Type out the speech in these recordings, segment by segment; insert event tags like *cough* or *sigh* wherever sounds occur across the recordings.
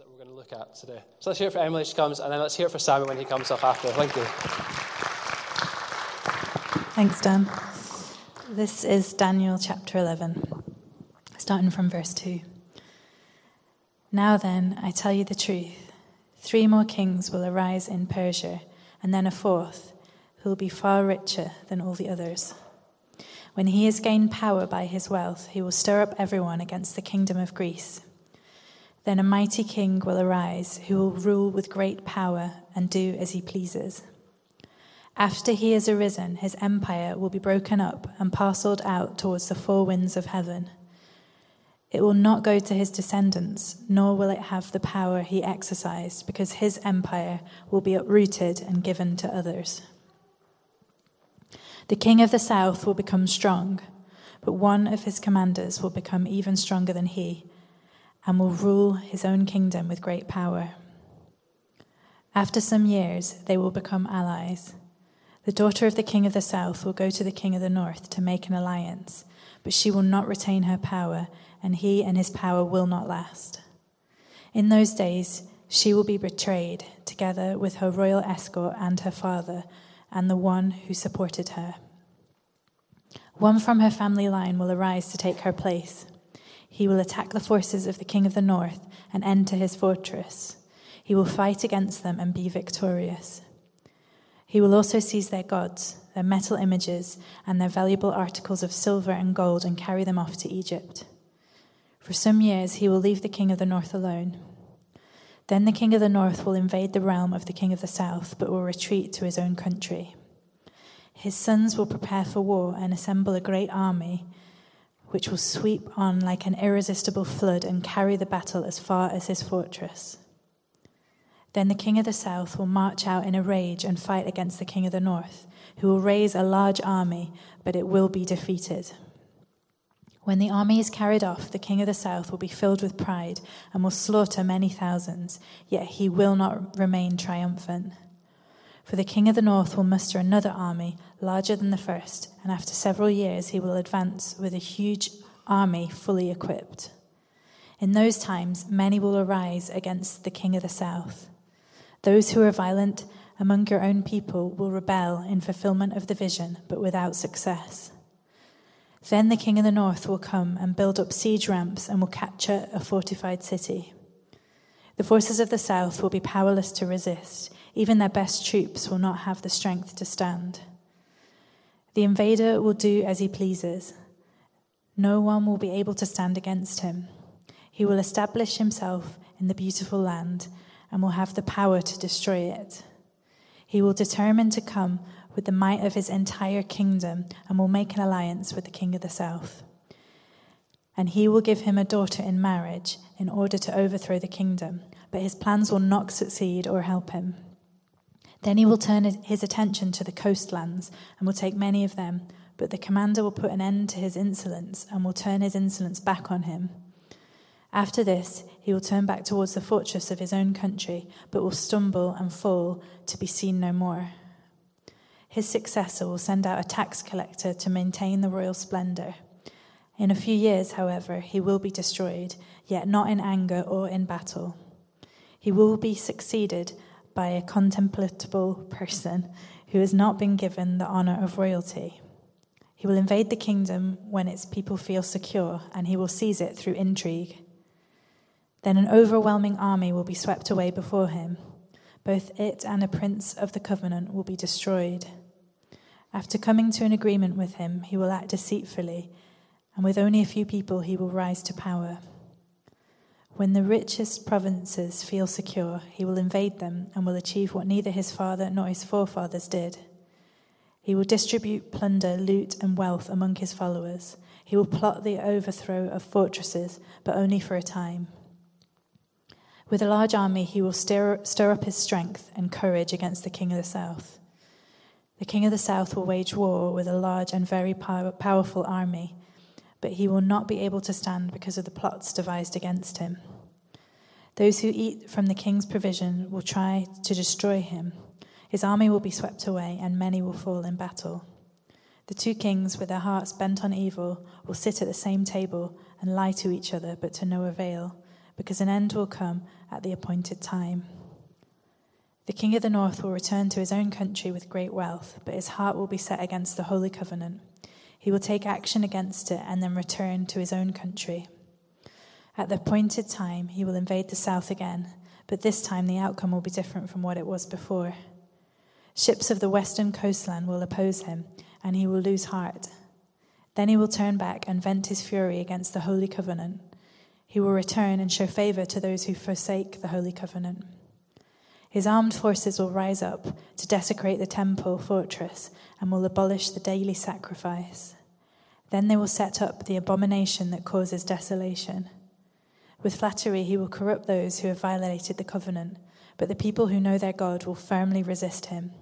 that we're going to look at today. So let's hear it for Emily she comes, and then let's hear it for Simon when he comes up after. Thank you. Thanks, Dan. This is Daniel chapter 11, starting from verse 2. Now then, I tell you the truth. Three more kings will arise in Persia, and then a fourth, who will be far richer than all the others. When he has gained power by his wealth, he will stir up everyone against the kingdom of Greece. Then a mighty king will arise, who will rule with great power and do as he pleases. After he has arisen, his empire will be broken up and parceled out towards the four winds of heaven. It will not go to his descendants, nor will it have the power he exercised, because his empire will be uprooted and given to others. The king of the south will become strong, but one of his commanders will become even stronger than he, and will rule his own kingdom with great power. After some years, they will become allies. The daughter of the king of the south will go to the king of the north to make an alliance, but she will not retain her power and he and his power will not last. In those days, she will be betrayed, together with her royal escort and her father, and the one who supported her. One from her family line will arise to take her place. He will attack the forces of the king of the north and enter his fortress. He will fight against them and be victorious. He will also seize their gods, their metal images, and their valuable articles of silver and gold and carry them off to Egypt. For some years he will leave the king of the north alone. Then the king of the north will invade the realm of the king of the south, but will retreat to his own country. His sons will prepare for war and assemble a great army, which will sweep on like an irresistible flood and carry the battle as far as his fortress. Then the king of the south will march out in a rage and fight against the king of the north, who will raise a large army, but it will be defeated. When the army is carried off, the king of the south will be filled with pride and will slaughter many thousands, yet he will not remain triumphant. For the king of the north will muster another army, larger than the first, and after several years he will advance with a huge army fully equipped. In those times, many will arise against the king of the south. Those who are violent among your own people will rebel in fulfillment of the vision, but without success. Then the king of the north will come and build up siege ramps and will capture a fortified city. The forces of the south will be powerless to resist. Even their best troops will not have the strength to stand. The invader will do as he pleases. No one will be able to stand against him. He will establish himself in the beautiful land and will have the power to destroy it. He will determine to come with the might of his entire kingdom and will make an alliance with the king of the south. And he will give him a daughter in marriage in order to overthrow the kingdom, but his plans will not succeed or help him. Then he will turn his attention to the coastlands and will take many of them, but the commander will put an end to his insolence and will turn his insolence back on him. After this, he will turn back towards the fortress of his own country, but will stumble and fall to be seen no more his successor will send out a tax collector to maintain the royal splendor. In a few years, however, he will be destroyed, yet not in anger or in battle. He will be succeeded by a contemptible person who has not been given the honor of royalty. He will invade the kingdom when its people feel secure, and he will seize it through intrigue. Then an overwhelming army will be swept away before him. Both it and a prince of the covenant will be destroyed. After coming to an agreement with him, he will act deceitfully, and with only a few people, he will rise to power. When the richest provinces feel secure, he will invade them and will achieve what neither his father nor his forefathers did. He will distribute plunder, loot, and wealth among his followers. He will plot the overthrow of fortresses, but only for a time. With a large army, he will stir, stir up his strength and courage against the king of the south. The king of the south will wage war with a large and very pow- powerful army, but he will not be able to stand because of the plots devised against him. Those who eat from the king's provision will try to destroy him. His army will be swept away, and many will fall in battle. The two kings, with their hearts bent on evil, will sit at the same table and lie to each other, but to no avail because an end will come at the appointed time. The king of the north will return to his own country with great wealth, but his heart will be set against the holy covenant. He will take action against it and then return to his own country. At the appointed time, he will invade the south again, but this time the outcome will be different from what it was before. Ships of the western coastland will oppose him, and he will lose heart. Then he will turn back and vent his fury against the holy covenant. He will return and show favor to those who forsake the holy covenant. His armed forces will rise up to desecrate the temple fortress and will abolish the daily sacrifice. Then they will set up the abomination that causes desolation. With flattery, he will corrupt those who have violated the covenant, but the people who know their God will firmly resist him.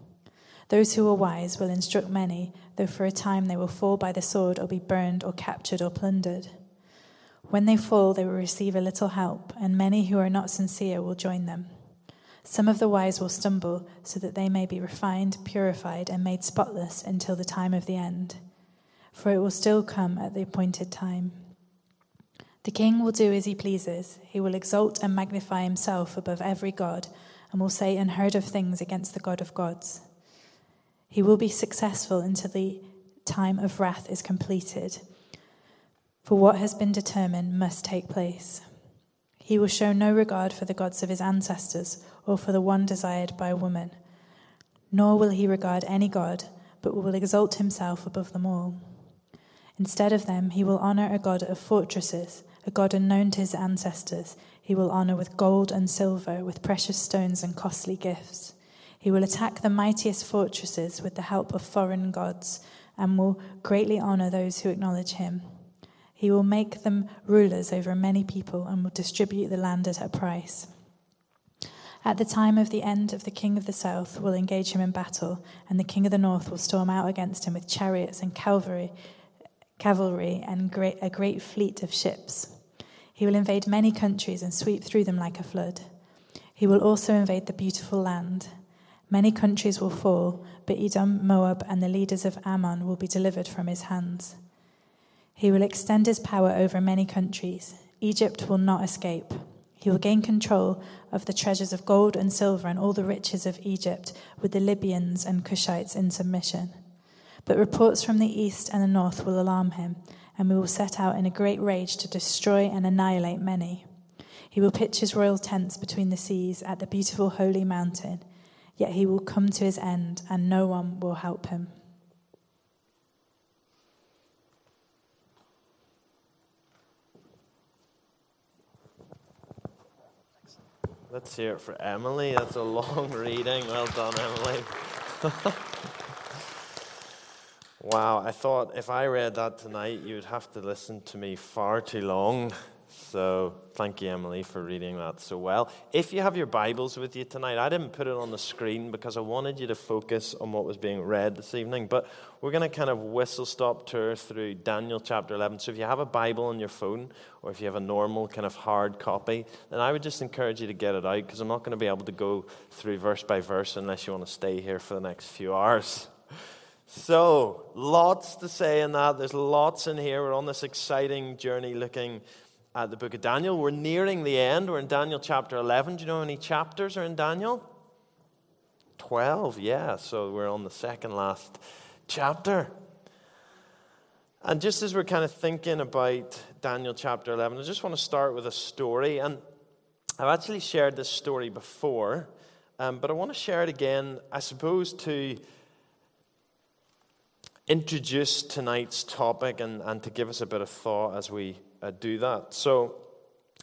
Those who are wise will instruct many, though for a time they will fall by the sword or be burned or captured or plundered. When they fall, they will receive a little help, and many who are not sincere will join them. Some of the wise will stumble, so that they may be refined, purified, and made spotless until the time of the end. For it will still come at the appointed time. The king will do as he pleases. He will exalt and magnify himself above every god, and will say unheard of things against the God of gods. He will be successful until the time of wrath is completed. For what has been determined must take place. He will show no regard for the gods of his ancestors or for the one desired by a woman. Nor will he regard any god, but will exalt himself above them all. Instead of them, he will honor a god of fortresses, a god unknown to his ancestors. He will honor with gold and silver, with precious stones and costly gifts. He will attack the mightiest fortresses with the help of foreign gods, and will greatly honor those who acknowledge him. He will make them rulers over many people and will distribute the land at a price. At the time of the end of the king of the south will engage him in battle, and the king of the north will storm out against him with chariots and cavalry, cavalry and great, a great fleet of ships. He will invade many countries and sweep through them like a flood. He will also invade the beautiful land. Many countries will fall, but Edom, Moab, and the leaders of Ammon will be delivered from his hands. He will extend his power over many countries. Egypt will not escape. He will gain control of the treasures of gold and silver and all the riches of Egypt, with the Libyans and Cushites in submission. But reports from the east and the north will alarm him, and we will set out in a great rage to destroy and annihilate many. He will pitch his royal tents between the seas at the beautiful holy mountain, yet he will come to his end, and no one will help him. Let's hear it for Emily. That's a long *laughs* reading. Well done, Emily. *laughs* wow, I thought if I read that tonight, you'd have to listen to me far too long. So thank you, Emily, for reading that so well. If you have your Bibles with you tonight, I didn't put it on the screen because I wanted you to focus on what was being read this evening. But we're going to kind of whistle stop tour through Daniel chapter 11. So if you have a Bible on your phone or if you have a normal kind of hard copy, then I would just encourage you to get it out because I'm not going to be able to go through verse by verse unless you want to stay here for the next few hours. So, lots to say in that. There's lots in here. We're on this exciting journey looking at the book of Daniel. We're nearing the end. We're in Daniel chapter 11. Do you know how many chapters are in Daniel? 12, yeah. So we're on the second last chapter. And just as we're kind of thinking about Daniel chapter 11, I just want to start with a story. And I've actually shared this story before, um, but I want to share it again, I suppose, to introduce tonight's topic and, and to give us a bit of thought as we uh, do that. So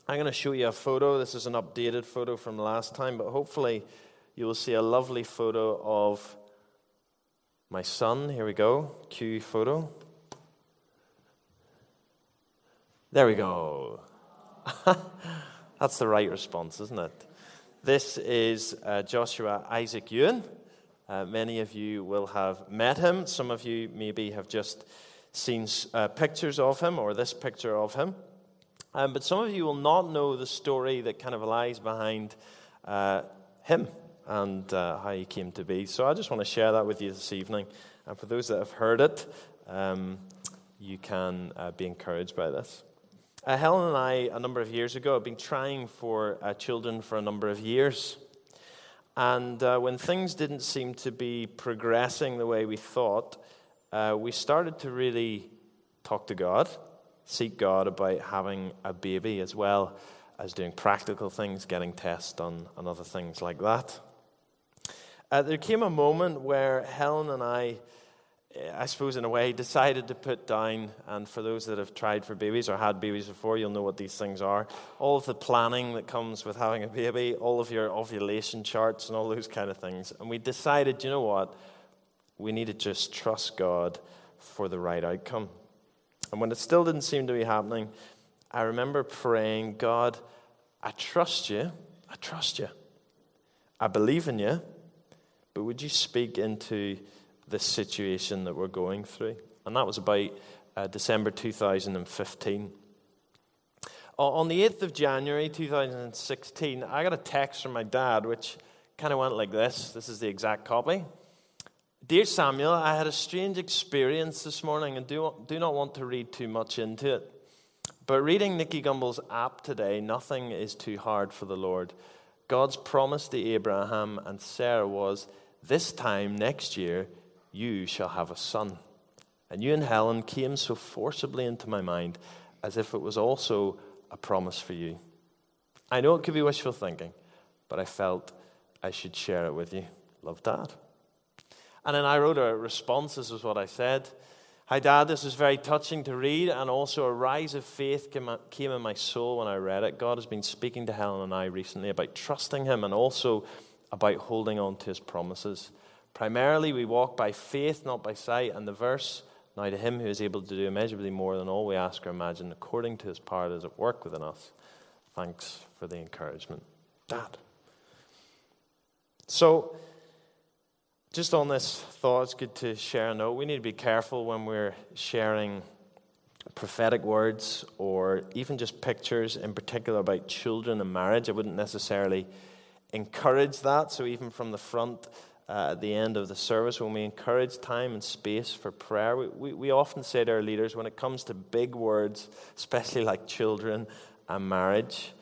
I'm going to show you a photo. This is an updated photo from last time, but hopefully you will see a lovely photo of my son. Here we go. Cue photo. There we go. *laughs* That's the right response, isn't it? This is uh, Joshua Isaac Ewan. Uh, many of you will have met him. Some of you maybe have just seen uh, pictures of him or this picture of him. Um, but some of you will not know the story that kind of lies behind uh, him and uh, how he came to be. So I just want to share that with you this evening. And for those that have heard it, um, you can uh, be encouraged by this. Uh, Helen and I, a number of years ago, have been trying for uh, children for a number of years. And uh, when things didn't seem to be progressing the way we thought, uh, we started to really talk to God, seek God about having a baby as well as doing practical things, getting tests done, and other things like that. Uh, there came a moment where Helen and I Eh, I suppose, in a way, decided to put down, and for those that have tried for babies or had babies before, you'll know what these things are. All of the planning that comes with having a baby, all of your ovulation charts, and all those kind of things. And we decided, you know what? We need to just trust God for the right outcome. And when it still didn't seem to be happening, I remember praying, God, I trust you. I trust you. I believe in you. But would you speak into this situation that we're going through. And that was about uh, December 2015. On the 8th of January 2016, I got a text from my dad, which kind of went like this. This is the exact copy. Dear Samuel, I had a strange experience this morning and do, do not want to read too much into it. But reading Nicky Gumbel's app today, nothing is too hard for the Lord. God's promise to Abraham and Sarah was this time next year, you shall have a son. And you and Helen came so forcibly into my mind as if it was also a promise for you. I know it could be wishful thinking, but I felt I should share it with you. Love, Dad. And then I wrote a response. This is what I said. Hi, Dad. This is very touching to read, and also a rise of faith came in my soul when I read it. God has been speaking to Helen and I recently about trusting Him and also about holding on to His promises. Primarily, we walk by faith, not by sight. And the verse, now to him who is able to do immeasurably more than all we ask or imagine, according to his power that is at work within us. Thanks for the encouragement. Dad. So, just on this thought, it's good to share a note. We need to be careful when we're sharing prophetic words or even just pictures in particular about children and marriage. I wouldn't necessarily encourage that. So, even from the front, uh, at the end of the service when we encourage time and space for prayer. We, we, we, often say to our leaders, when it comes to big words, especially like children and marriage,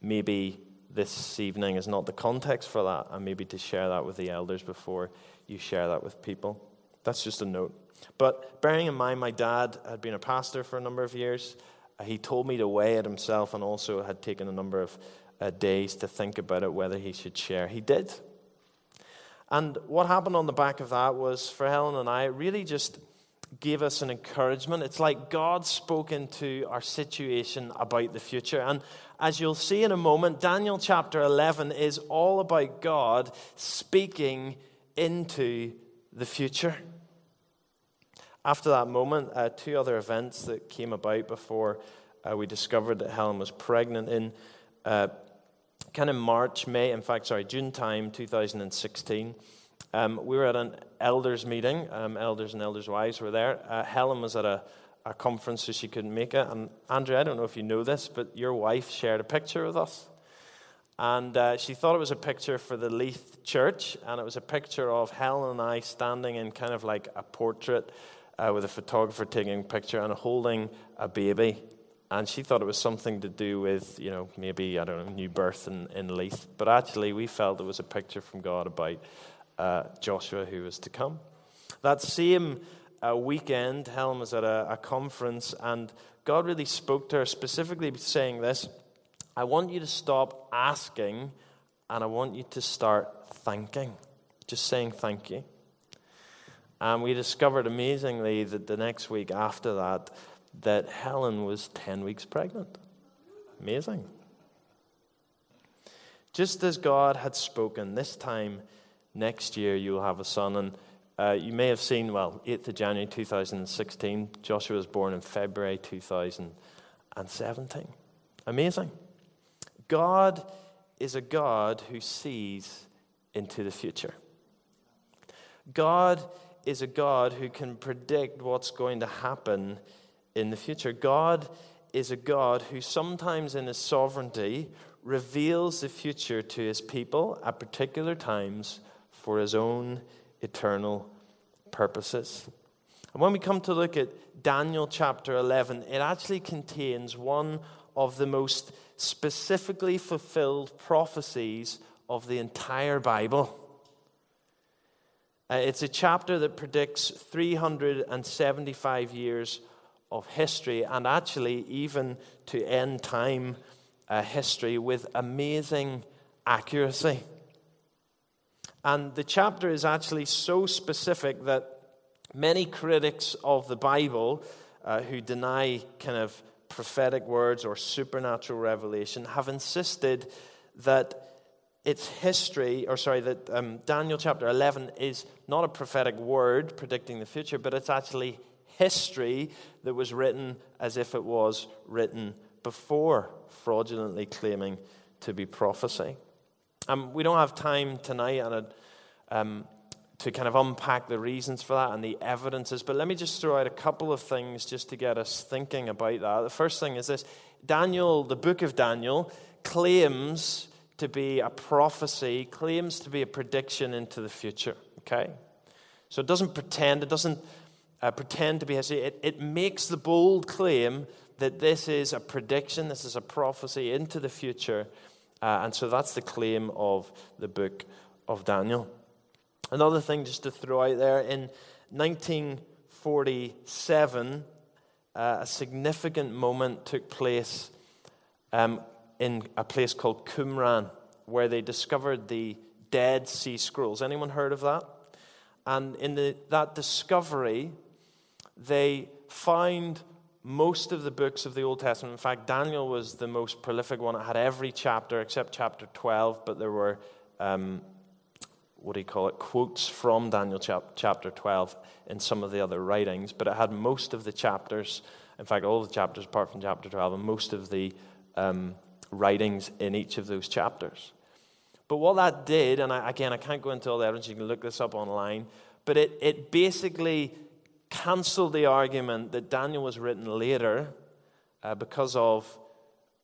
maybe this evening is not the context for that, and maybe to share that with the elders before you share that with people. That's just a note. But bearing in mind, my dad had been a pastor for a number of years. Uh, he told me to weigh it himself and also had taken a number of uh, days to think about it, whether he should share. He did. And what happened on the back of that was for Helen and I, really just gave us an encouragement. It's like God spoke into our situation about the future. And as you'll see in a moment, Daniel chapter 11 is all about God speaking into the future. After that moment, uh, two other events that came about before uh, we discovered that Helen was pregnant in uh, kind of March, May, in fact, sorry, June time, 2016. Um, we were at an elders meeting. Um, elders and elders' wives were there. Uh, Helen was at a, a conference, so she couldn't make it. And Andrea, I don't know if you know this, but your wife shared a picture with us. And uh, she thought it was a picture for the Leith Church, and it was a picture of Helen and I standing in kind of like a portrait uh, with a photographer taking a picture and holding a baby and she thought it was something to do with, you know, maybe, I don't know, new birth in, in Leith. But actually, we felt it was a picture from God about uh, Joshua who was to come. That same uh, weekend, Helen was at a, a conference, and God really spoke to her, specifically saying this I want you to stop asking, and I want you to start thanking. Just saying thank you. And we discovered amazingly that the next week after that, that Helen was 10 weeks pregnant. Amazing. Just as God had spoken, this time next year you'll have a son. And uh, you may have seen, well, 8th of January 2016, Joshua was born in February 2017. Amazing. God is a God who sees into the future. God is a God who can predict what's going to happen in the future. God is a God who sometimes in his sovereignty reveals the future to his people at particular times for his own eternal purposes. And when we come to look at Daniel chapter 11, it actually contains one of the most specifically fulfilled prophecies of the entire Bible. Uh, it's a chapter that predicts 375 years of history and actually even to end time uh, history with amazing accuracy. And the chapter is actually so specific that many critics of the Bible uh, who deny kind of prophetic words or supernatural revelation have insisted that its history, or sorry, that um, Daniel chapter 11 is not a prophetic word predicting the future, but it's actually history that was written as if it was written before, fraudulently claiming to be prophecy. Um, we don't have time tonight and um, to kind of unpack the reasons for that and the evidences, but let me just throw out a couple of things just to get us thinking about that. The first thing is this Daniel, the book of Daniel, claims to be a prophecy, claims to be a prediction into the future. Okay? So it doesn't pretend, it doesn't uh, pretend to be history. It, it makes the bold claim that this is a prediction, this is a prophecy into the future. Uh, and so that's the claim of the book of Daniel. Another thing just to throw out there in 1947, uh, a significant moment took place um, in a place called Qumran, where they discovered the Dead Sea Scrolls. Anyone heard of that? And in the, that discovery, they found most of the books of the Old Testament. In fact, Daniel was the most prolific one. It had every chapter except chapter 12, but there were, um, what do you call it, quotes from Daniel chap- chapter 12 in some of the other writings. But it had most of the chapters, in fact, all the chapters apart from chapter 12, and most of the um, writings in each of those chapters. But what that did, and I, again, I can't go into all the evidence, you can look this up online, but it, it basically cancelled the argument that Daniel was written later uh, because of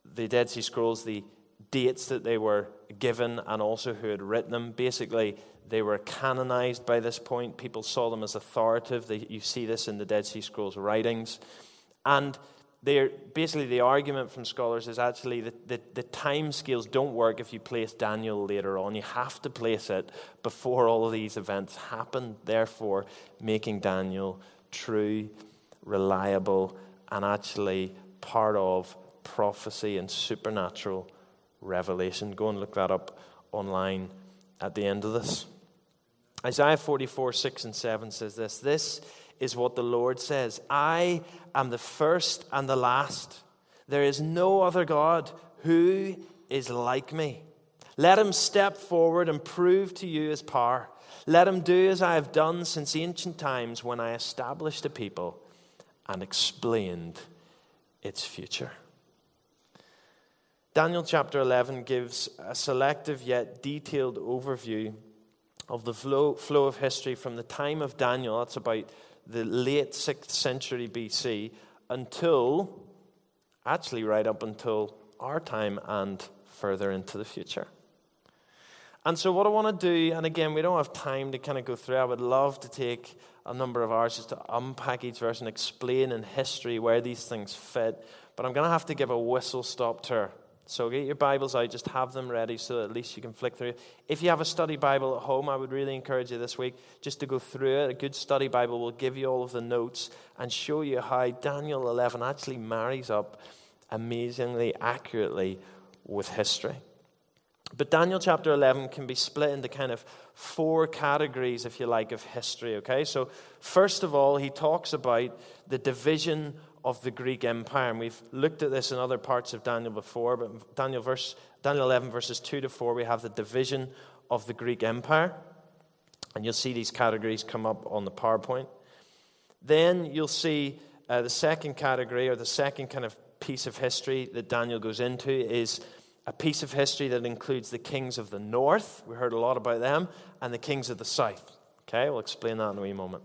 the Dead Sea Scrolls, the dates that they were given, and also who had written them. Basically, they were canonized by this point. People saw them as authoritative. They, you see this in the Dead Sea Scrolls writings. And they're, basically, the argument from scholars is actually that the, the time scales don't work if you place Daniel later on. You have to place it before all of these events happen, therefore, making Daniel true, reliable, and actually part of prophecy and supernatural revelation. Go and look that up online at the end of this. Isaiah 44, 6 and 7 says this This is what the Lord says I am the first and the last. There is no other God who is like me. Let him step forward and prove to you his power. Let him do as I have done since ancient times when I established a people and explained its future. Daniel chapter 11 gives a selective yet detailed overview of the flow, flow of history from the time of Daniel, that's about the late 6th century BC until, actually, right up until our time and further into the future. And so, what I want to do, and again, we don't have time to kind of go through, I would love to take a number of hours just to unpack each verse and explain in history where these things fit. But I'm going to have to give a whistle stop tour so get your Bibles out, just have them ready so at least you can flick through. If you have a study Bible at home, I would really encourage you this week just to go through it. A good study Bible will give you all of the notes and show you how Daniel 11 actually marries up amazingly accurately with history. But Daniel chapter 11 can be split into kind of four categories, if you like, of history, okay? So, first of all, he talks about the division of the Greek Empire. And we've looked at this in other parts of Daniel before, but Daniel, verse, Daniel 11, verses 2 to 4, we have the division of the Greek Empire. And you'll see these categories come up on the PowerPoint. Then you'll see uh, the second category, or the second kind of piece of history that Daniel goes into, is a piece of history that includes the kings of the north. We heard a lot about them, and the kings of the south. Okay, we'll explain that in a wee moment.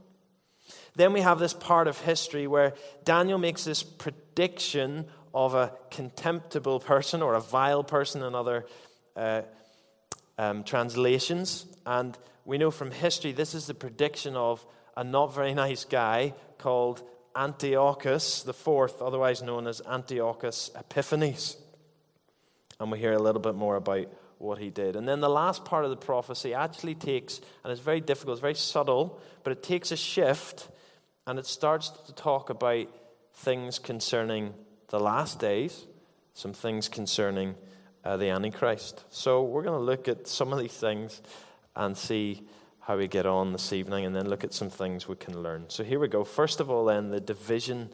Then we have this part of history where Daniel makes this prediction of a contemptible person or a vile person in other uh, um, translations. And we know from history this is the prediction of a not very *laughs* nice guy called Antiochus fourth, otherwise known as Antiochus Epiphanes. And we hear a little bit more about what he did. And then the last part of the prophecy actually takes, and it's very difficult, it's very subtle, but it takes a shift and it starts to talk about things concerning the last days, some things concerning uh, the Antichrist. So we're going to look at some of these things and see how we get on this evening, and then look at some things we can learn. So here we go. First of all, then, the division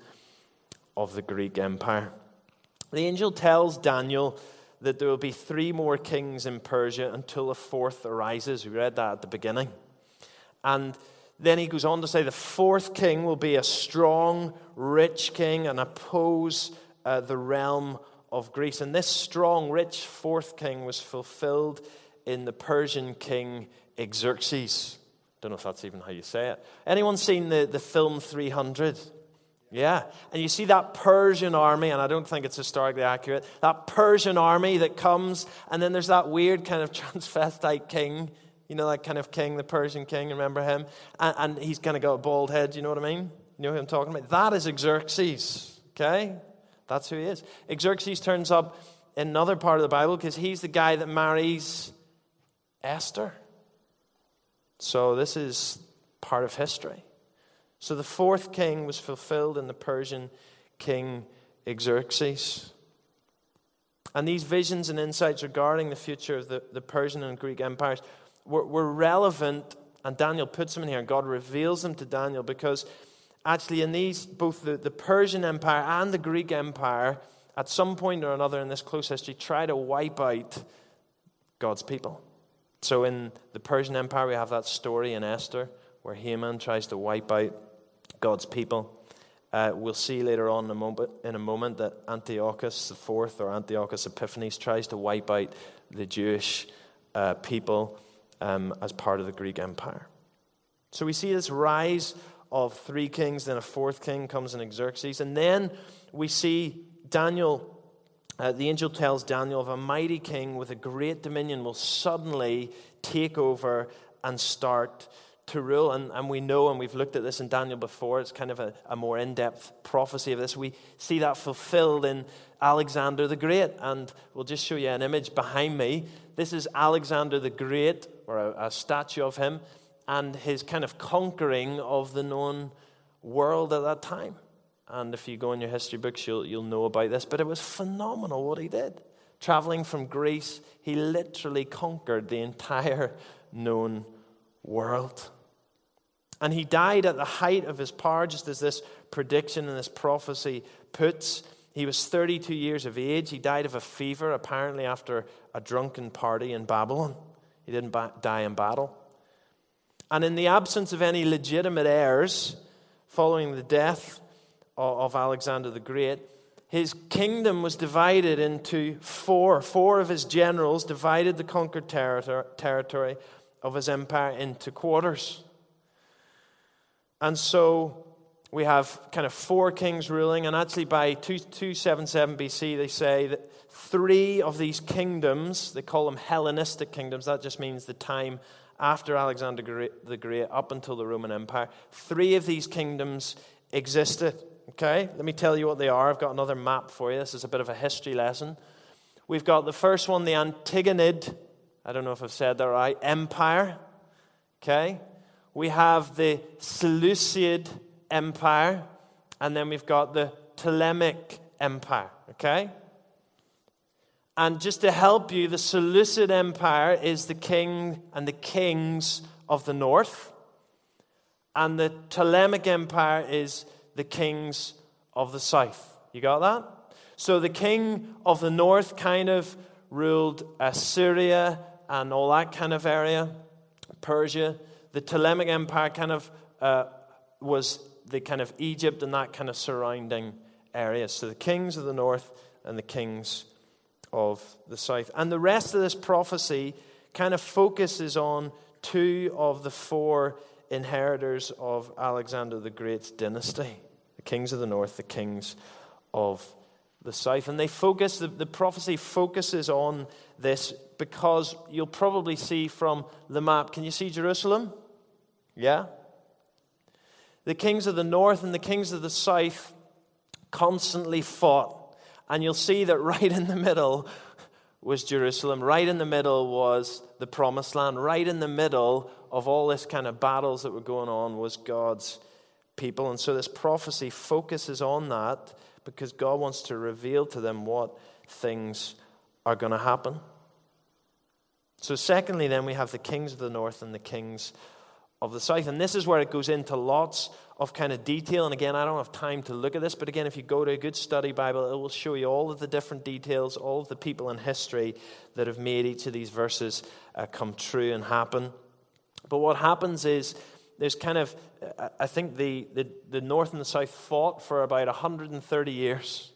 of the Greek Empire. The angel tells Daniel that there will be three more kings in Persia until a fourth arises. We read that at the beginning. And then he goes on to say the fourth king will be a strong, rich king and oppose uh, the realm of Greece. And this strong, rich fourth king was fulfilled in the Persian king Xerxes. Don't know if that's even how you say it. Anyone seen the, the film 300? Yeah. And you see that Persian army, and I don't think it's historically accurate, that Persian army that comes, and then there's that weird kind of *laughs* transvestite king, you know, that kind of king, the Persian king, remember him? And, and he's kind of got a bald head, you know what I mean? You know who I'm talking about? That is Xerxes, okay? That's who he is. Xerxes turns up in another part of the Bible because he's the guy that marries Esther. So this is part of history. So the fourth king was fulfilled in the Persian king Xerxes. And these visions and insights regarding the future of the, the Persian and Greek empires were, were relevant, and Daniel puts them in here, and God reveals them to Daniel because actually, in these, both the, the Persian Empire and the Greek Empire, at some point or another in this close history, try to wipe out God's people. So, in the Persian Empire, we have that story in Esther where Haman tries to wipe out God's people. Uh, we'll see later on in a, moment, in a moment that Antiochus IV or Antiochus Epiphanes tries to wipe out the Jewish uh, people um, as part of the Greek Empire. So we see this rise of three kings, then a fourth king comes in Xerxes, and then we see Daniel. Uh, the angel tells Daniel of a mighty king with a great dominion will suddenly take over and start to rule. And, and we know, and we've looked at this in Daniel before, it's kind of a, a more in depth prophecy of this. We see that fulfilled in Alexander the Great. And we'll just show you an image behind me. This is Alexander the Great, or a, a statue of him, and his kind of conquering of the known world at that time. And if you go in your history books, you'll, you'll know about this. But it was phenomenal what he did. Traveling from Greece, he literally conquered the entire known world. And he died at the height of his power, just as this prediction and this prophecy puts. He was 32 years of age. He died of a fever, apparently, after a drunken party in Babylon. He didn't ba- die in battle. And in the absence of any legitimate heirs, following the death of, of Alexander the Great, his kingdom was divided into four. Four of his generals divided the conquered territory of his empire into quarters. And so we have kind of four kings ruling, and actually by 277 BC, they say that three of these kingdoms, they call them Hellenistic kingdoms, that just means the time after Alexander the Great up until the Roman Empire, three of these kingdoms existed. Okay, let me tell you what they are. I've got another map for you. This is a bit of a history lesson. We've got the first one, the Antigonid, I don't know if I've said that right, Empire. Okay, we have the Seleucid Empire, and then we've got the Ptolemaic Empire, okay? And just to help you, the Seleucid Empire is the king and the kings of the north, and the Ptolemaic Empire is the kings of the south. You got that? So the king of the north kind of ruled Assyria and all that kind of area, Persia the Ptolemaic Empire kind of uh, was the kind of Egypt and that kind of surrounding area. So the kings of the north and the kings of the south. And the rest of this prophecy kind of focuses on two of the four inheritors of Alexander the Great's dynasty the kings of the north, the kings of the south. And they focus, the, the prophecy focuses on this because you'll probably see from the map. Can you see Jerusalem? Yeah? the kings of the north and the kings of the south constantly fought. And you'll see that *laughs* right in the middle was Jerusalem. Right in the middle was the promised land. Right in the middle of all this kind of battles that were going on was God's people. And so this prophecy focuses on that because God wants to reveal to them what things are going to happen. So, secondly, then we have the kings of the north and the kings of the south. And this is where it goes into lots of kind of detail. And again, I don't have time to look at this, but again, if you go to a good study Bible, it will show you all of the different details, all of the people in history that have made each of these verses uh, come true and happen. But what happens is there's kind of, I think the, the, the north and the south fought for about 130 years.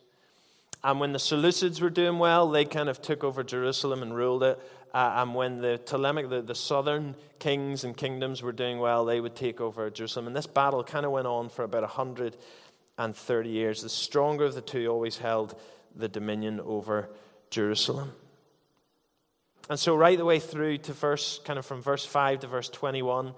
And when the Seleucids were doing well, they kind of took over Jerusalem and ruled it. Uh, and when the Ptolemaic, the, the southern kings and kingdoms were doing well, they would take over Jerusalem. And this battle kind of went on for about 130 years. The stronger of the two always held the dominion over Jerusalem. And so, right the way through to verse, kind of from verse 5 to verse 21,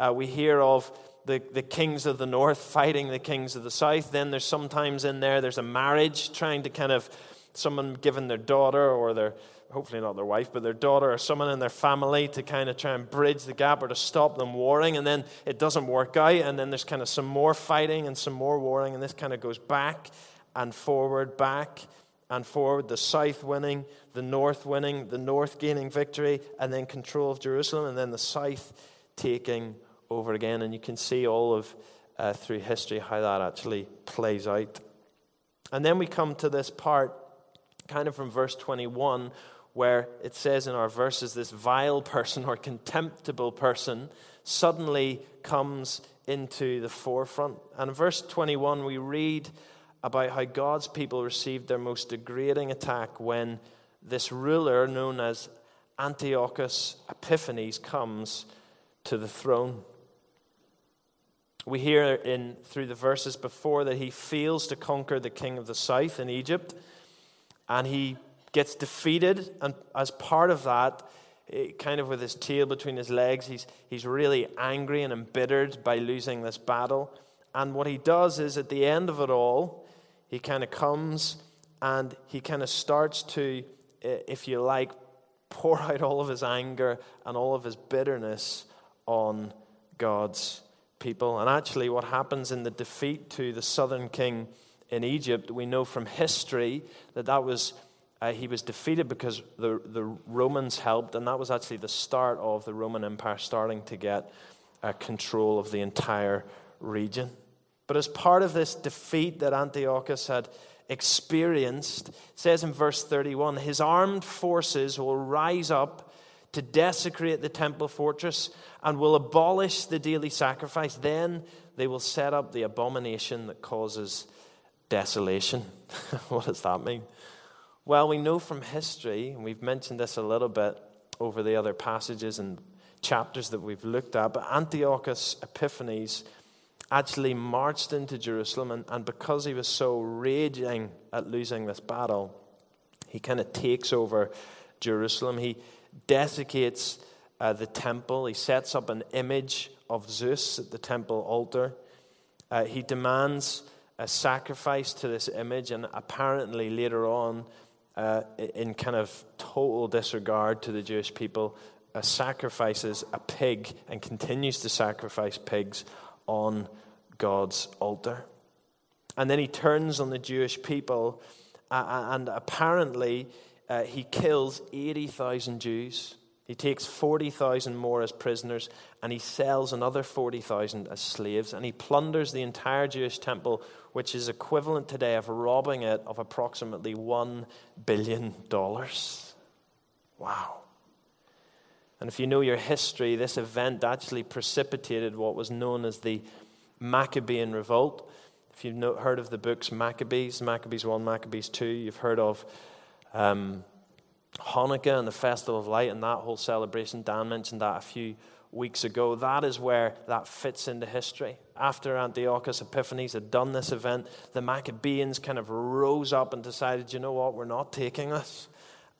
uh, we hear of the, the kings of the north fighting the kings of the south. Then there's sometimes in there, there's a marriage trying to kind of, someone giving their daughter or their hopefully not their wife, but their daughter or someone in their family to kind of try and bridge the gap or to stop them warring. And then it doesn't work out. And then there's kind of some more fighting and some more warring. And this kind of goes back and forward, back and forward. The south winning, the north winning, the north gaining victory, and then control of Jerusalem, and then the south taking over again. And you can see all of uh, through history how that actually plays out. And then we come to this part, kind of from verse 21, where it says in our verses, this vile person or contemptible person suddenly comes into the forefront. And in verse 21, we read about how God's people received their most degrading attack when this ruler, known as Antiochus Epiphanes, comes to the throne. We hear in through the verses before that he fails to conquer the king of the south in Egypt, and he gets defeated, and as part of that, eh, kind of with his tail between his legs, he's, he's really angry and embittered by losing this battle. And what he does is, at the end of it all, he kind of comes and he kind of starts to, eh, if you like, *laughs* pour out all of his anger and all of his bitterness on God's people. And actually, what happens in the defeat to the southern king in Egypt, we know from history that that was uh, he was defeated because the, the Romans helped, and that was actually the start of the Roman Empire starting to get uh, control of the entire region. But as part of this defeat that Antiochus had experienced, says in verse 31 his armed forces will rise up to desecrate the temple fortress and will abolish the daily sacrifice. Then they will set up the abomination that causes desolation. *laughs* what does that mean? Well, we know from history, and we've mentioned this a little bit over the other passages and chapters that we've looked at, but Antiochus Epiphanes actually marched into Jerusalem, and, and because he was so raging at losing this battle, he kind of takes over Jerusalem. He desecrates uh, the temple, he sets up an image of Zeus at the temple altar. Uh, he demands a sacrifice to this image, and apparently later on, uh, in kind of total disregard to the Jewish people, uh, sacrifices a pig and continues to sacrifice pigs on God's altar. And then he turns on the Jewish people, uh, and apparently uh, he kills 80,000 Jews. He takes 40,000 more as prisoners, and he sells another 40,000 as slaves, and he plunders the entire Jewish temple which is equivalent today of robbing it of approximately $1 billion. Wow. And if you know your history, this event actually precipitated what was known as the Maccabean Revolt. If you've heard of the books Maccabees, Maccabees 1, Maccabees 2, you've heard of um, Hanukkah and the Festival of Light and that whole celebration. Dan mentioned that a few weeks ago. That is where that fits into history. After Antiochus Epiphanes had done this event, the Maccabeans kind of rose up and decided, you know what, we're not taking this.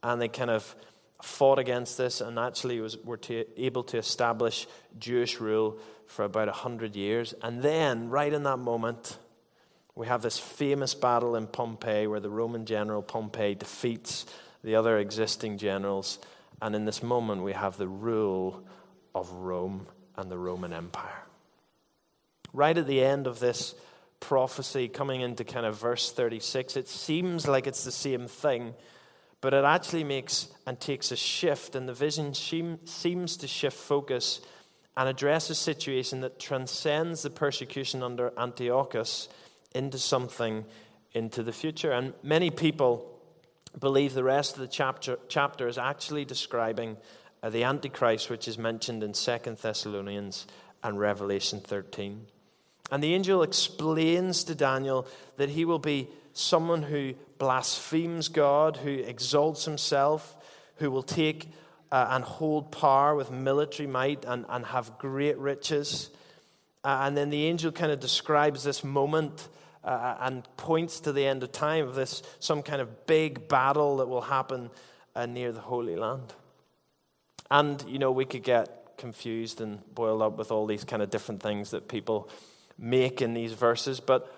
And they kind of fought against this and actually was, were to, able to establish Jewish rule for about 100 years. And then, right in that moment, we have this famous battle in Pompeii where the Roman general Pompey defeats the other existing generals. And in this moment, we have the rule of Rome and the Roman Empire. Right at the end of this prophecy, coming into kind of verse 36, it seems like it's the same thing, but it actually makes and takes a shift, and the vision seems to shift focus and address a situation that transcends the persecution under Antiochus into something into the future. And many people believe the rest of the chapter, chapter is actually describing the Antichrist, which is mentioned in Second Thessalonians and Revelation 13. And the angel explains to Daniel that he will be someone who blasphemes God, who exalts himself, who will take uh, and hold power with military might and, and have great riches. Uh, and then the angel kind of describes this moment uh, and points to the end of time of this some kind of big battle that will happen uh, near the Holy Land. And, you know, we could get confused and boiled up with all these kind of different things that people make in these verses, but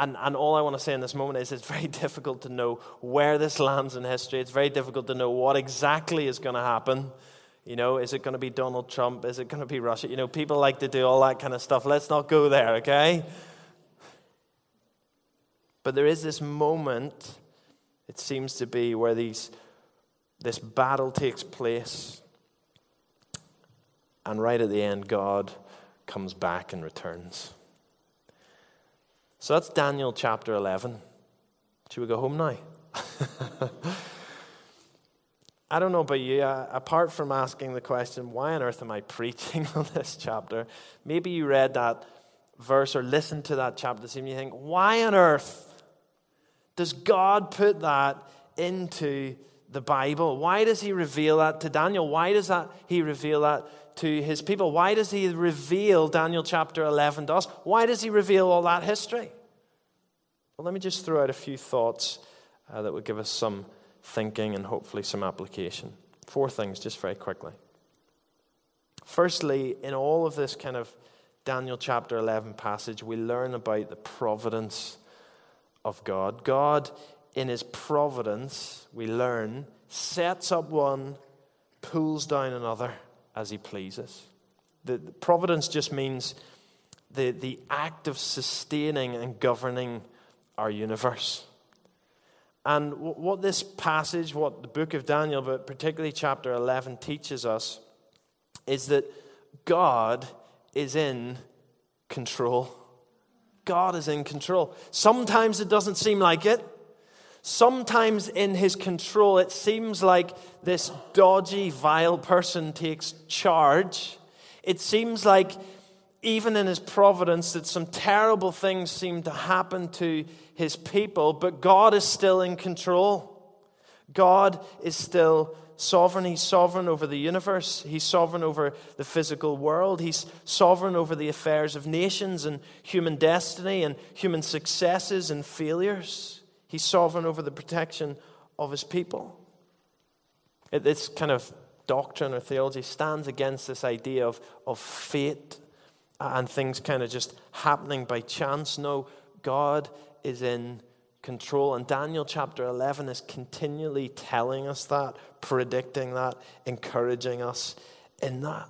and, and all I want to say in this moment is it's *laughs* very difficult to know where this lands in history. It's very difficult to know what exactly is going to happen. You know, is it going to be Donald Trump? Is it going to be Russia? You know, people like to do all that kind of stuff. Let's not go there, okay? But there is this moment, it seems to be, where these, this battle takes place. And right at the end, God comes back and returns. So that's Daniel chapter 11. Should we go home now? *laughs* I don't know about you, uh, apart from asking the question, why on earth am I *laughs* preaching on this chapter? Maybe you read that verse or listened to that chapter and you think, why on earth does God put that into the Bible? Why does He reveal that to Daniel? Why does that He reveal that to His people? Why does He reveal Daniel chapter 11 to us? Why does He reveal all that history? Well, let me just throw out a few thoughts uh, that would give us some thinking and hopefully some application. Four things, just very quickly. Firstly, in all of this kind of Daniel chapter 11 passage, we learn about the providence of God. God, in his providence, we learn, sets up one, pulls down another as he pleases. The, the providence just means the, the act of sustaining and governing our universe. And what this passage, what the book of Daniel, but particularly chapter 11, teaches us is that God is in control. God is in control. Sometimes it doesn't seem like it. Sometimes in his control, it seems like this dodgy, vile person takes charge. It seems like even in his providence that some terrible things seem to happen to his people, but God is still in control. God is still sovereign. He's sovereign over the universe. He's sovereign over the physical world. He's sovereign over the affairs of nations and human destiny and human successes and failures. He's sovereign over the protection of his people. This kind of doctrine or theology stands against this idea of, of fate and things kind of just happening by chance. No, God is in control. And Daniel chapter 11 is continually telling us that, predicting that, encouraging us in that.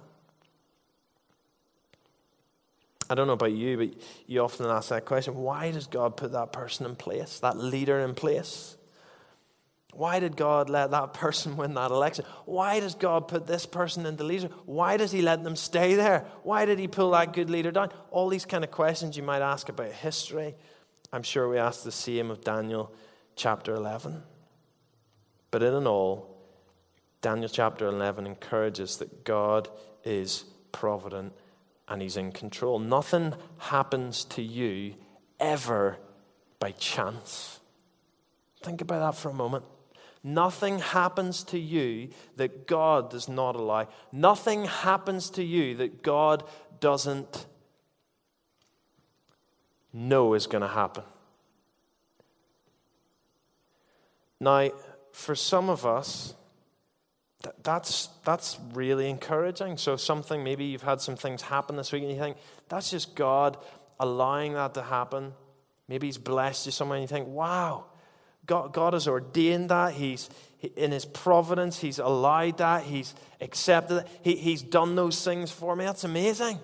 I don't know about you, but you often ask that question why does God put that person in place, that leader in place? Why did God let that person win that election? Why does God put this person in the leader? Why does He let them stay there? Why did He pull that good leader down? All these kind of questions you might ask about history, I'm sure we ask the same of Daniel chapter 11. But in and all, Daniel chapter 11 encourages that God is provident and He's in control. Nothing happens to you ever by chance. Think about that for a moment. Nothing happens to you that God does not allow. Nothing happens to you that God doesn't know is going to happen. Now, for some of us, that's, that's really encouraging. So, something, maybe you've had some things happen this week and you think, that's just God allowing that to happen. Maybe He's blessed you somewhere and you think, wow, God, God has ordained that. He's, in His providence, He's allowed that. He's accepted it. He, he's done those things for me. That's amazing.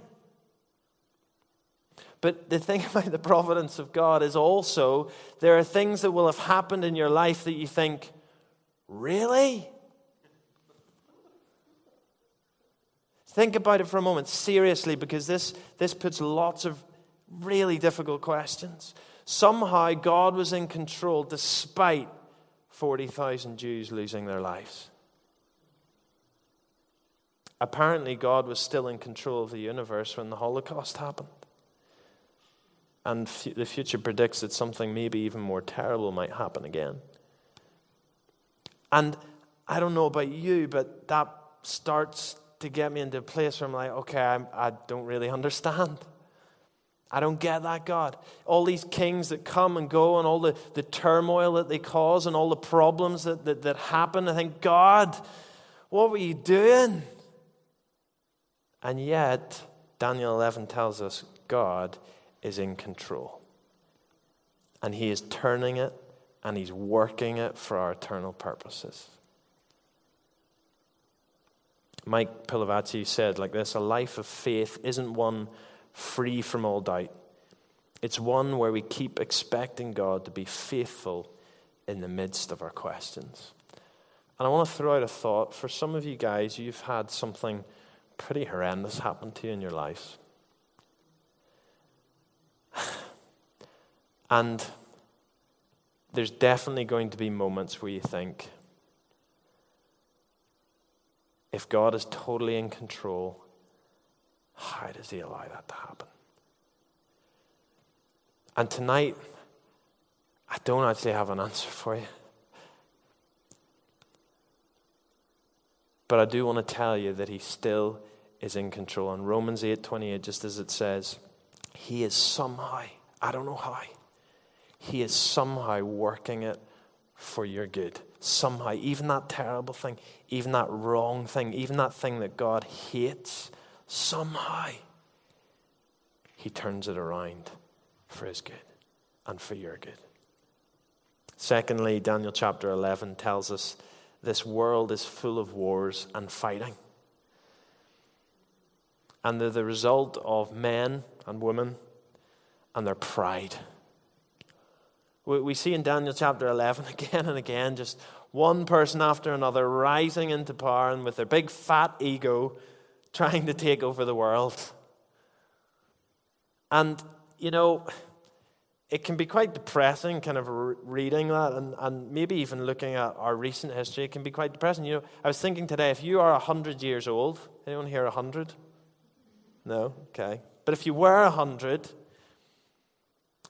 But the thing *laughs* about the providence of God is also there are things that will have happened in your life that you think, really? Think about it for a moment, seriously, because this, this puts lots of really difficult questions. Somehow God was in control despite 40,000 Jews losing their lives. Apparently, God was still in control of the universe when the Holocaust happened. And f- the future predicts that something maybe even more terrible might happen again. And I don't know about you, but that starts to get me into a place where I'm like, okay, I'm, I do not really *laughs* understand. I don't get that, God. All these kings that come and go, and all the, the turmoil that they cause, and all the problems that, that, that happen. I think, God, what were you doing? And yet, Daniel 11 tells us God is in control. And He is turning it and He's working it for our eternal purposes. Mike Pilavachi said like this a life of faith isn't one free from all doubt, it's one where we keep expecting God to be faithful in the midst of our questions. And I want to throw out a thought. For some of you guys, you've had something pretty horrendous happen to you in your life. *sighs* And there's definitely going to be moments where you think, if God is totally in control, how does He allow that to happen? And tonight, I don't actually have an *laughs* answer for you. But I do want to tell you that He still is in control. In Romans 8 28, just as it says, He is somehow, I don't know how, He is somehow working it for your good. Somehow, even that terrible thing, even that wrong thing, even that thing that God hates, somehow He turns it around for His good and for your good. Secondly, Daniel chapter 11 tells us this world is full of wars and fighting. And they're the result of men and women and their pride. We see in Daniel chapter 11 *laughs* again and again just one person after another rising into power and with their big fat ego trying to take over the world. And, you know, it can be quite depressing kind of reading that and, and maybe even looking at our recent history. It can be quite depressing. You know, I was thinking today, if you are 100 years old, anyone here 100? No? Okay. But if you were 100,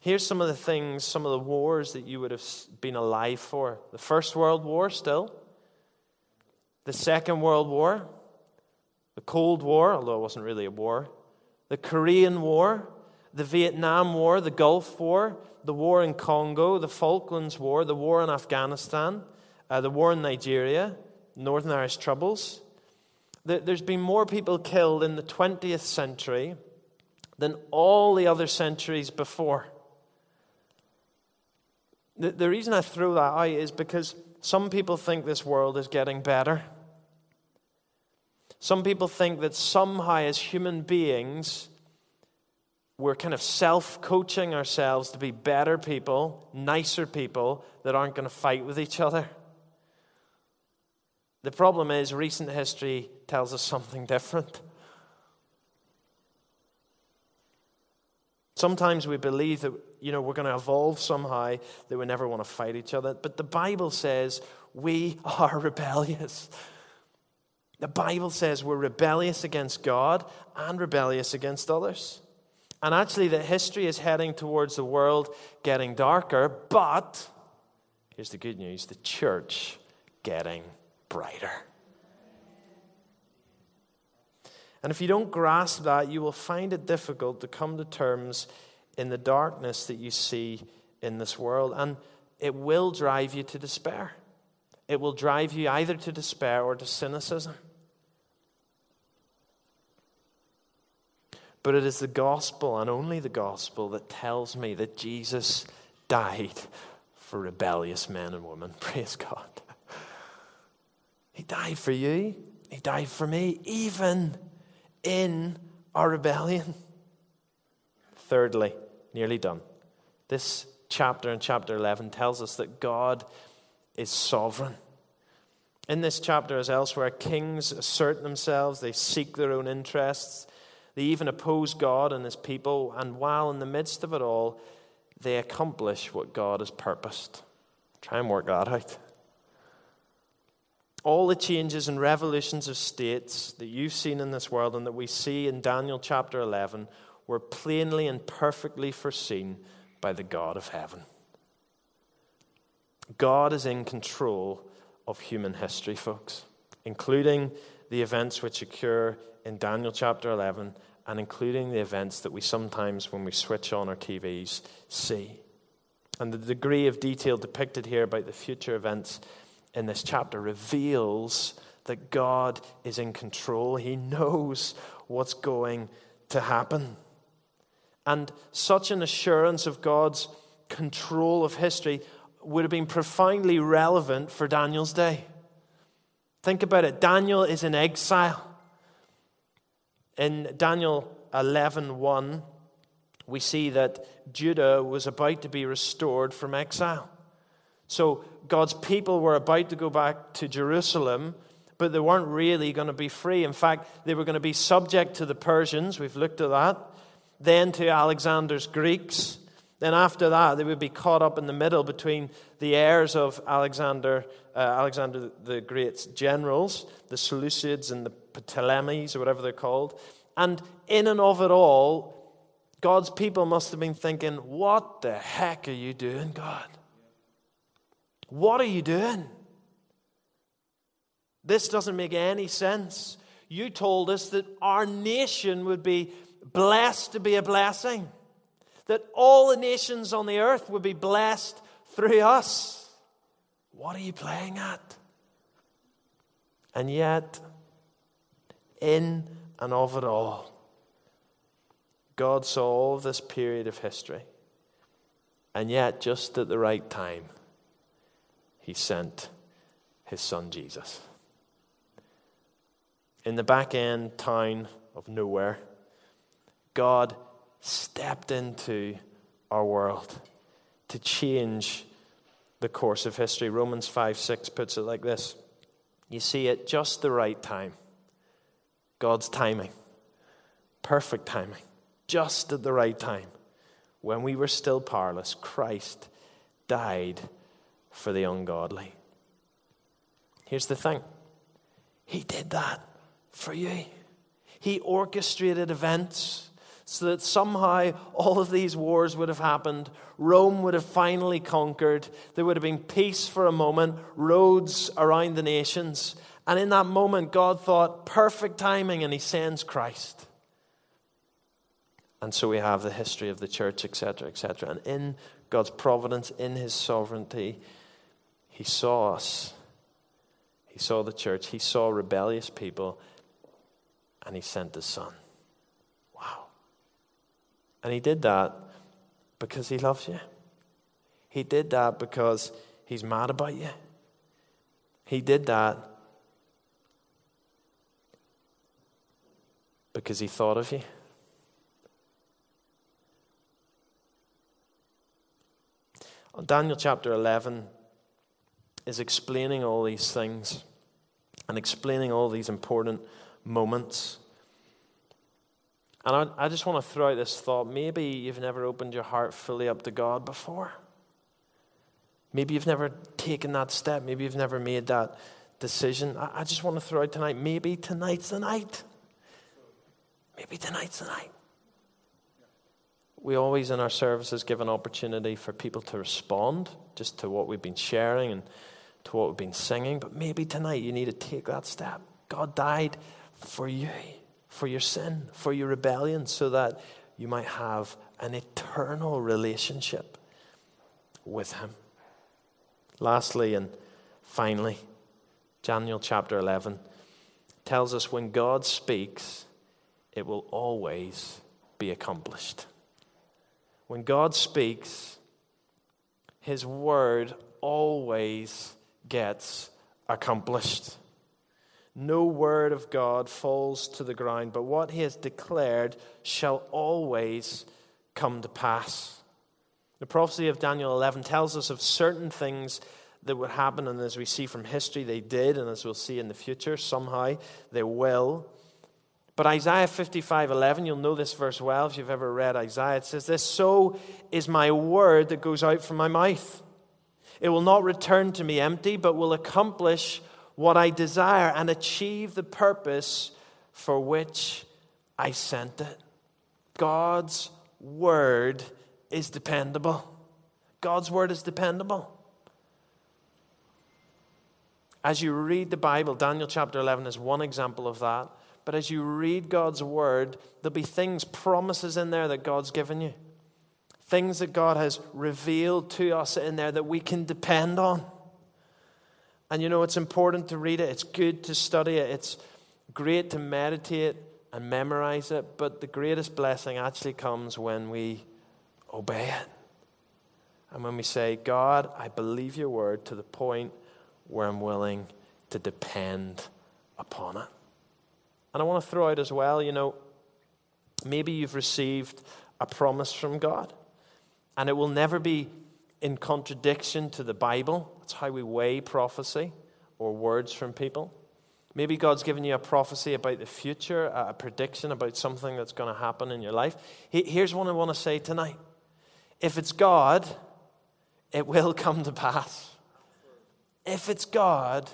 here's some of the things, some of the wars that you would have been alive for. The First World War, still. The Second World War. The Cold War, although it wasn't really a war. The Korean War the Vietnam War, the Gulf War, the war in Congo, the Falklands War, the war in Afghanistan, uh, the war in Nigeria, Northern Irish Troubles. There's been more people killed in the 20th century than all the other centuries before. The, the reason I throw that out is because some people think this world is getting better. Some people think that somehow, as human beings, we're kind of self coaching ourselves to be better people, nicer people that aren't going to fight with each other. The problem is, recent history tells us something different. Sometimes we believe that you know we're going to evolve somehow that we never want to fight each other, but the Bible says we *laughs* are rebellious. The Bible says we're rebellious against God and rebellious against others. And actually, the history is heading towards the world getting darker, but here's the good news the church getting brighter. And if you don't grasp that, you will find it difficult to come to terms in the darkness that you see in this world, and it will drive you to despair. it will drive you either to despair or to cynicism. But it is the gospel and only the gospel that tells me that Jesus died for rebellious men and women. *laughs* Praise God. He died for you, He died for me, even in our rebellion. Thirdly, nearly done. This chapter in chapter 11 tells us that God is sovereign. In this chapter, as elsewhere, kings assert themselves, they seek their own interests, they even oppose God and his people, and while in the midst of it all, they accomplish what God has purposed. Try and work that out. All the changes and revolutions of states that you've seen in this world and that we see in Daniel chapter 11 were plainly and perfectly foreseen by the God of heaven. God is in control of human history, folks, including the events which occur in Daniel chapter 11 and including the events that we sometimes, when we switch on our TVs, see. And the degree of detail depicted here about the future events in this chapter reveals that God is in control. He knows what's going to happen. And such an assurance of God's control of history would have been profoundly relevant for Daniel's day. Think about it. Daniel is in exile. In Daniel 11:1, we see that Judah was about to be restored from exile. So God's people were about to go back to Jerusalem, but they weren't really going to be free. In fact, they were going to be subject to the Persians. We've looked at that. Then to Alexander's Greeks. Then after that, they would be caught up in the middle between the heirs of Alexander, uh, Alexander the Great's generals, the Seleucids and the Ptolemies, or whatever they're called. And in and of it all, God's people must have been thinking, What the heck are you doing, God? What are you doing? This doesn't make any sense. You told us that our nation would be blessed to be a blessing that all the nations on the earth would be blessed through us. What are you playing at? And yet, in and of it all, God saw all this period of history. And yet, just at the right time, He sent His Son Jesus. In the back end town of nowhere, God stepped into our world to change the course of history. Romans 5 6 puts it like this You see, at just the right time, God's timing, perfect timing, just at the right time, when we were still powerless, Christ died for the ungodly. Here's the thing He did that for you, He orchestrated events so that somehow all of these wars would have happened. Rome would have finally conquered. There would have been peace for a moment, roads around the nations. And in that moment, God thought, perfect timing, and He sends Christ. And so we have the history of the church, etc., etc. And in God's providence, in His sovereignty, He saw us. He saw the church. He saw rebellious people, and He sent His Son. And he did that because he loves you. He did that because he's mad about you. He did that because he thought of you. Daniel chapter 11 is explaining all these things and explaining all these important moments. And I, I just want to throw out this thought. Maybe you've never opened your heart fully up to God before. Maybe you've never taken that step. Maybe you've never made that decision. I, I just want to throw out tonight. Maybe tonight's the night. Maybe tonight's the night. We always in our services give an opportunity for people to respond just to what we've been sharing and to what we've been singing. But maybe tonight you need to take that step. God died for you for your sin, for your rebellion, so that you might have an eternal relationship with Him. Lastly, and Finally, Daniel chapter 11 tells us when God speaks, it will always be accomplished. When God speaks, his word always gets accomplished. No word of God falls to the ground, but what he has declared shall always come to pass. The prophecy of Daniel 11 tells us of certain things that would happen, and as we see from history, they did, and as we'll see in the future, somehow they will. But Isaiah 55 11, you'll know this verse well if you've ever read Isaiah. It says, This so is my word that goes out from my mouth. It will not return to me empty, but will accomplish what I desire and achieve the purpose for which I sent it. God's word is dependable. God's word is dependable. As you read the Bible, Daniel chapter 11 is one example of that. But as you read God's word, there'll be things, promises in there that God's given you. Things that God has revealed to us in there that we can depend on. And you know, it's important to read it, it's good to study it, it's great to meditate and memorize it. But the greatest blessing actually comes when we obey it. And when we say, God, I believe your word to the point where I'm willing to depend upon it. And I want to throw out as well, you know, maybe you've received a promise from God, and it will never be in contradiction to the Bible. That's how we weigh prophecy or words from people. Maybe God's given you a prophecy about the future, a prediction about something that's going to happen in your life. Here's what I want to say tonight if it's God, it will *laughs* come to pass. If it's God,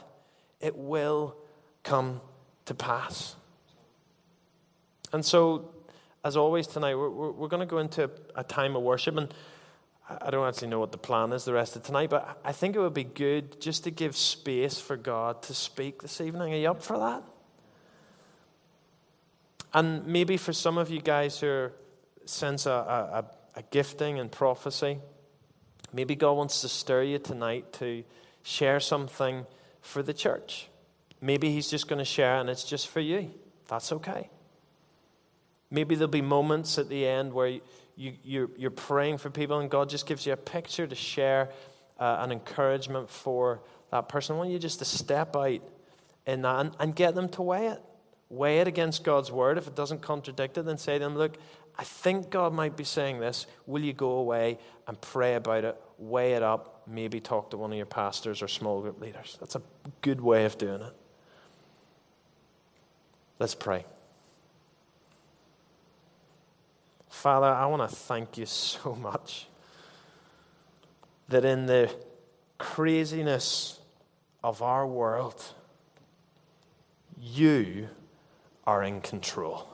it will come to pass. And so, as always tonight, we're, we're, we're going to go into a time of worship. And I don't actually know what the plan is the rest of tonight, but I think it would be good just to give space for God to speak this evening. Are you up for that? And maybe for some of you guys who sense a, a, a gifting and prophecy, maybe God wants to stir you tonight to share something for the church. Maybe He's just going to share and it's just for you. That's okay. Maybe there'll be moments at the end where you, you, you're, praying for people and God just gives you a picture to share uh, an encouragement for that person. I want you just to step out in that and, and get them to weigh it. Weigh it against God's word. If it doesn't contradict it, then say to them, Look, I think God might be saying this. Will you go away and pray about it? Weigh it up. Maybe talk to one of your pastors or small group leaders. That's a good way of doing it. Let's pray. Father, I want to thank you so *laughs* much that in the craziness of our world, you are in control.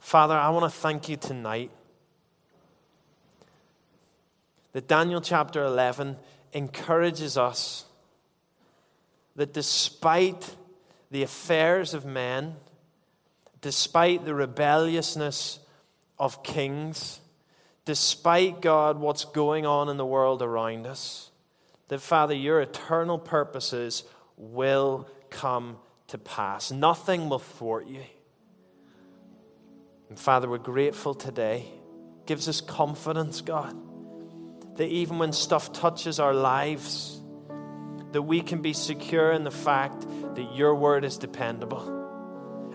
Father, I want to thank you tonight that Daniel chapter 11 encourages us that despite the affairs of men, despite the rebelliousness of kings, despite God, what's going on in the world around us, that Father, your eternal purposes will come to pass. Nothing will thwart you. And Father, we're grateful today. Gives us confidence, God, that even when stuff touches our lives, that we can be secure in the fact that your word is dependable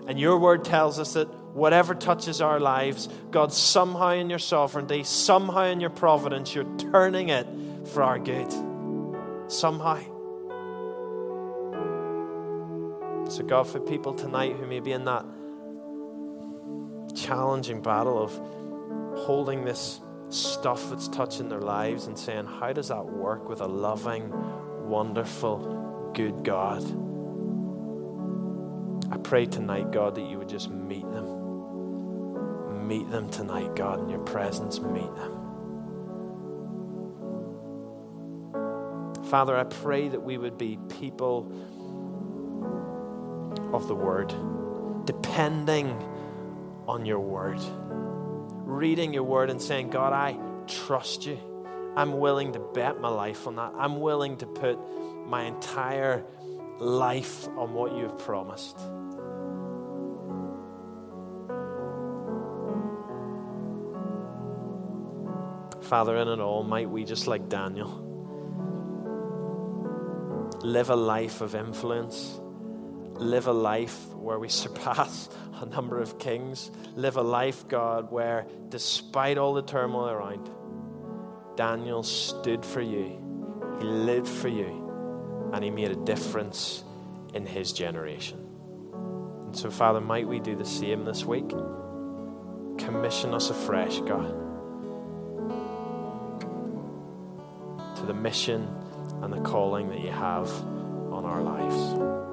and your word tells us that whatever touches our lives, God, somehow in your sovereignty, somehow in your providence, you're turning it for our good. Somehow. So, God, for people tonight who may be in that challenging battle of holding this stuff that's touching their lives and saying, How does that work with a loving, wonderful, good God? Pray tonight, God, that you would just meet them. Meet them tonight, God, in your presence. Meet them. Father, I pray that we would be people of the Word, depending on your Word, reading your Word and saying, God, I trust you. I'm willing to bet my life on that. I'm willing to put my entire life on what you have promised. Father, in it all, might we, just like Daniel, live a life of influence, live a life where we *laughs* surpass a number of kings, live a life, God, where despite all the turmoil around, Daniel stood for you, he lived for you, and he made a difference in his generation. And so, Father, might we do the same this week? Commission us afresh, God. To the mission and the calling that you have on our lives.